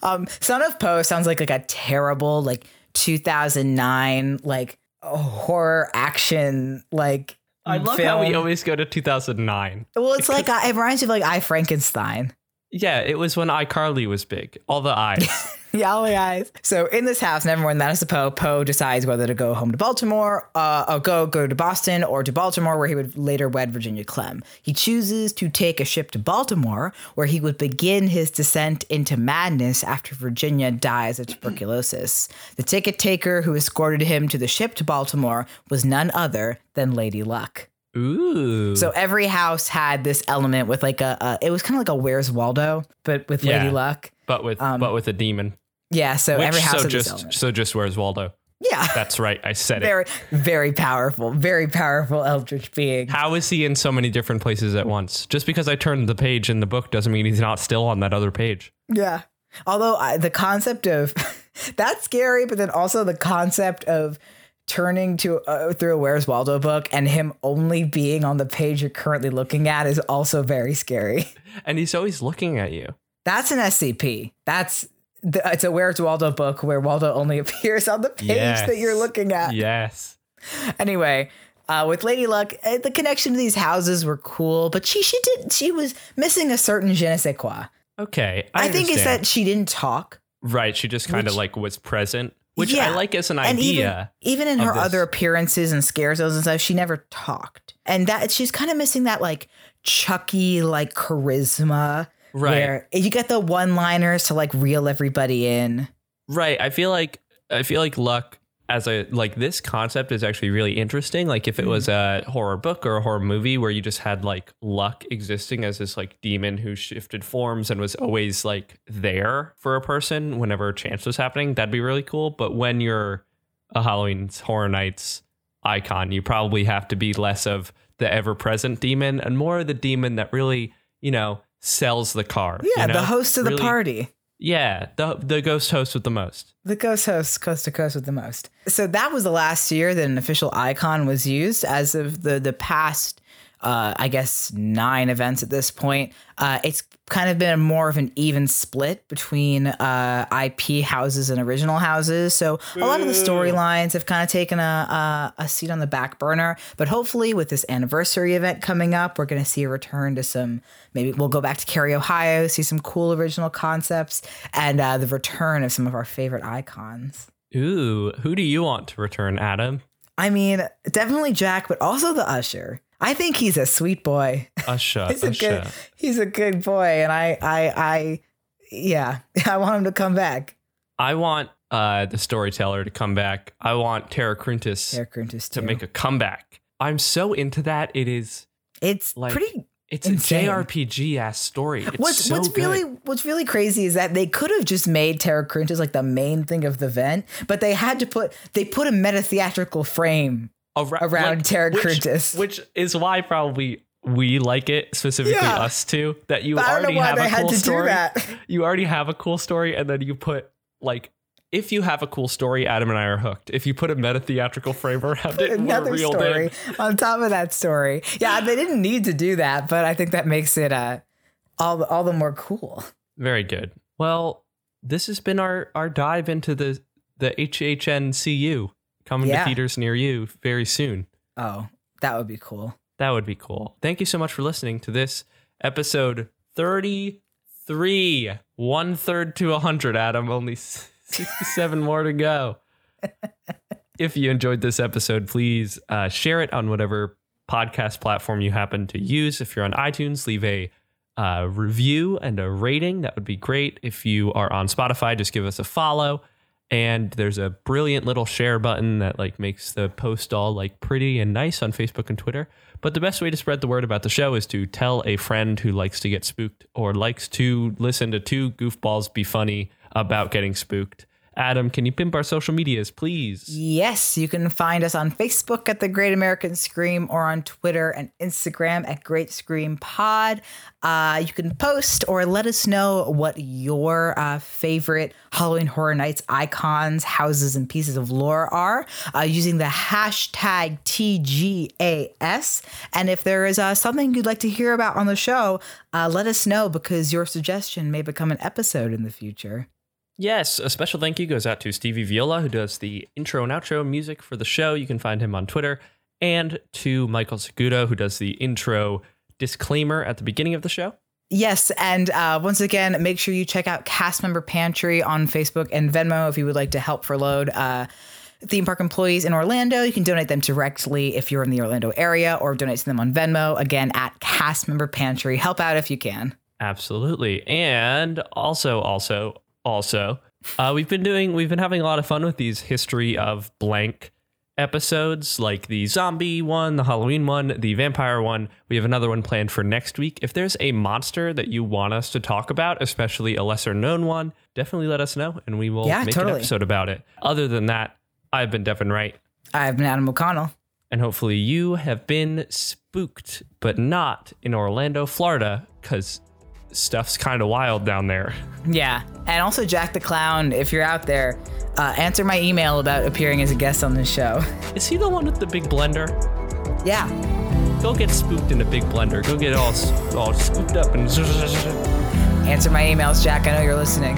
S2: Um, Son of Poe sounds like like a terrible like 2009 like horror action like
S1: I love
S2: film.
S1: how we always go to 2009.
S2: well, it's like uh, it reminds me of like I Frankenstein.
S1: Yeah, it was when iCarly was big. All the eyes. [laughs]
S2: Yeah, all the eyes. So in this house, never mind that is the Poe. Poe decides whether to go home to Baltimore, uh, or go go to Boston, or to Baltimore, where he would later wed Virginia Clemm. He chooses to take a ship to Baltimore, where he would begin his descent into madness after Virginia dies of tuberculosis. The ticket taker who escorted him to the ship to Baltimore was none other than Lady Luck.
S1: Ooh.
S2: So every house had this element with like a, a it was kind of like a Where's Waldo, but with
S1: Yeah.
S2: Lady Luck.
S1: but with
S2: um,
S1: but with a demon.
S2: Yeah, so
S1: Which
S2: every house
S1: so just so just where's Waldo?
S2: Yeah. [laughs]
S1: That's right. I said it.
S2: very very powerful very powerful eldritch being
S1: How is he in so many different places at once? Just because I turned the page in the book doesn't mean he's not still on that other page.
S2: yeah although I, the concept of [laughs] that's scary but then also the concept of turning to uh, through a where's waldo book and him only being on the page you're currently looking at is also very scary [laughs]
S1: And he's always looking at you.
S2: that's an scp that's the, it's a where's waldo book where waldo only [laughs] appears on the page
S1: Yes.
S2: that you're looking at
S1: Yes. [laughs]
S2: anyway uh, with Lady Luck, uh, the connection to these houses were cool, but she she did she was missing a certain je ne sais quoi.
S1: Okay. I,
S2: I, think it's that she didn't talk.
S1: right. She just kind of like was present, which
S2: Yeah.
S1: I like as an
S2: And
S1: idea.
S2: even, even in her
S1: this.
S2: other appearances and scare zones and stuff, she never talked. And that she's kind of missing that like Chucky like charisma.
S1: Right.
S2: Where you get the one liners to like reel everybody in.
S1: Right. I feel like I feel like luck as a like this concept is actually really interesting. Like if it was mm-hmm. a horror book or a horror movie where you just had like luck existing as this like demon who shifted forms and was always like there for a person whenever a chance was happening, that'd be really cool. But when you're a Halloween Horror Nights icon, you probably have to be less of the ever present demon and more of the demon that really, you know, sells the car.
S2: Yeah,
S1: you know?
S2: the host of the party.
S1: Yeah, the the ghost host with the most.
S2: The ghost host coast to coast with the most. So that was the last year that an official icon was used. As of the the past, uh, I guess nine events at this point, uh, it's kind of been more of an even split between uh, IP houses and original houses. So a lot of the storylines have kind of taken a, a a seat on the back burner. But hopefully, with this anniversary event coming up, we're going to see a return to some. Maybe we'll go back to Carey, Ohio, see some cool original concepts, and uh, the return of some of our favorite icons.
S1: Ooh, who do you want to return, Adam?
S2: I mean, definitely Jack, but also the usher. I think he's a sweet boy.
S1: Usha, [laughs]
S2: He's a good he's a good boy and I I I yeah, [laughs] I want him to come back.
S1: I want uh, the storyteller to come back. I want Terra Cruentus
S2: Terra Cruentus
S1: to
S2: too.
S1: make a comeback. I'm so into that. It is.
S2: it's
S1: like,
S2: pretty
S1: It's
S2: Insane.
S1: a JRPG ass story. It's
S2: what's
S1: so
S2: what's
S1: good.
S2: really what's really crazy is that they could have just made Terra Cruentus like the main thing of the event, but they had to put they put a meta theatrical frame
S1: Ar-
S2: around Terra
S1: which, which is why probably we like it specifically
S2: Yeah.
S1: us two. That you
S2: But I don't
S1: already
S2: know why
S1: have a
S2: had
S1: cool
S2: to
S1: story.
S2: do that. [laughs]
S1: You already have a cool story, and then you put like. If you have a cool story, Adam and I are hooked. If you put a meta theatrical frame around it,
S2: Another story
S1: in.
S2: on top of that story. Yeah, they didn't need to do that, but I think that makes it uh all the, all the more cool.
S1: Very good. Well, this has been our our dive into the the HHNCU coming
S2: Yeah.
S1: to theaters near you very soon.
S2: Oh, that would be cool.
S1: That would be cool. Thank you so much for listening to this episode 33. One third to 100, Adam. Only [laughs] 67 more to go. [laughs] if you enjoyed this episode, please uh, share it on whatever podcast platform you happen to use. If you're on iTunes, leave a uh, review and a rating. That would be great. If you are on Spotify, just give us a follow. And there's a brilliant little share button that like makes the post all like pretty and nice on Facebook and Twitter. But the best way to spread the word about the show is to tell a friend who likes to get spooked or likes to listen to two goofballs be funny about getting spooked. Adam, can you pimp our social medias, please?
S2: Yes, you can find us on Facebook at The Great American Scream or on Twitter and Instagram at Great Scream Pod. Uh, you can post or let us know what your uh, favorite Halloween Horror Nights icons, houses, and pieces of lore are uh, using the hashtag TGAS. And if there is uh, something you'd like to hear about on the show, uh, let us know because your suggestion may become an episode in the future.
S1: Yes, a special thank you goes out to Stevie Viola, who does the intro and outro music for the show. You can find him on Twitter, and to Michael Segudo, who does the intro disclaimer at the beginning of the show.
S2: Yes, and uh, once again, make sure you check out Cast Member Pantry on Facebook and Venmo if you would like to help for load uh, theme park employees in Orlando. You can donate them directly if you're in the Orlando area, or donate to them on Venmo. Again, at Cast Member Pantry. Help out if you can.
S1: Absolutely, and also, also, also, uh, we've been doing, we've been having a lot of fun with these history of blank episodes, like the zombie one, the Halloween one, the vampire one. We have another one planned for next week. If there's a monster that you want us to talk about, especially a lesser known one, definitely let us know and we will
S2: Yeah,
S1: make
S2: totally.
S1: an episode about it. Other than that, I've been Devin Wright.
S2: I've been Adam O'Connell.
S1: And hopefully you have been spooked, but not in Orlando, Florida, because stuff's kind of wild down there.
S2: Yeah, and also Jack the Clown. If you're out there, uh, answer my email about appearing as a guest on this show.
S1: Is he the one with the big blender?
S2: Yeah,
S1: Go get spooked in a big blender. Go get all all scooped up and. [laughs]
S2: answer my emails, Jack. I know you're listening.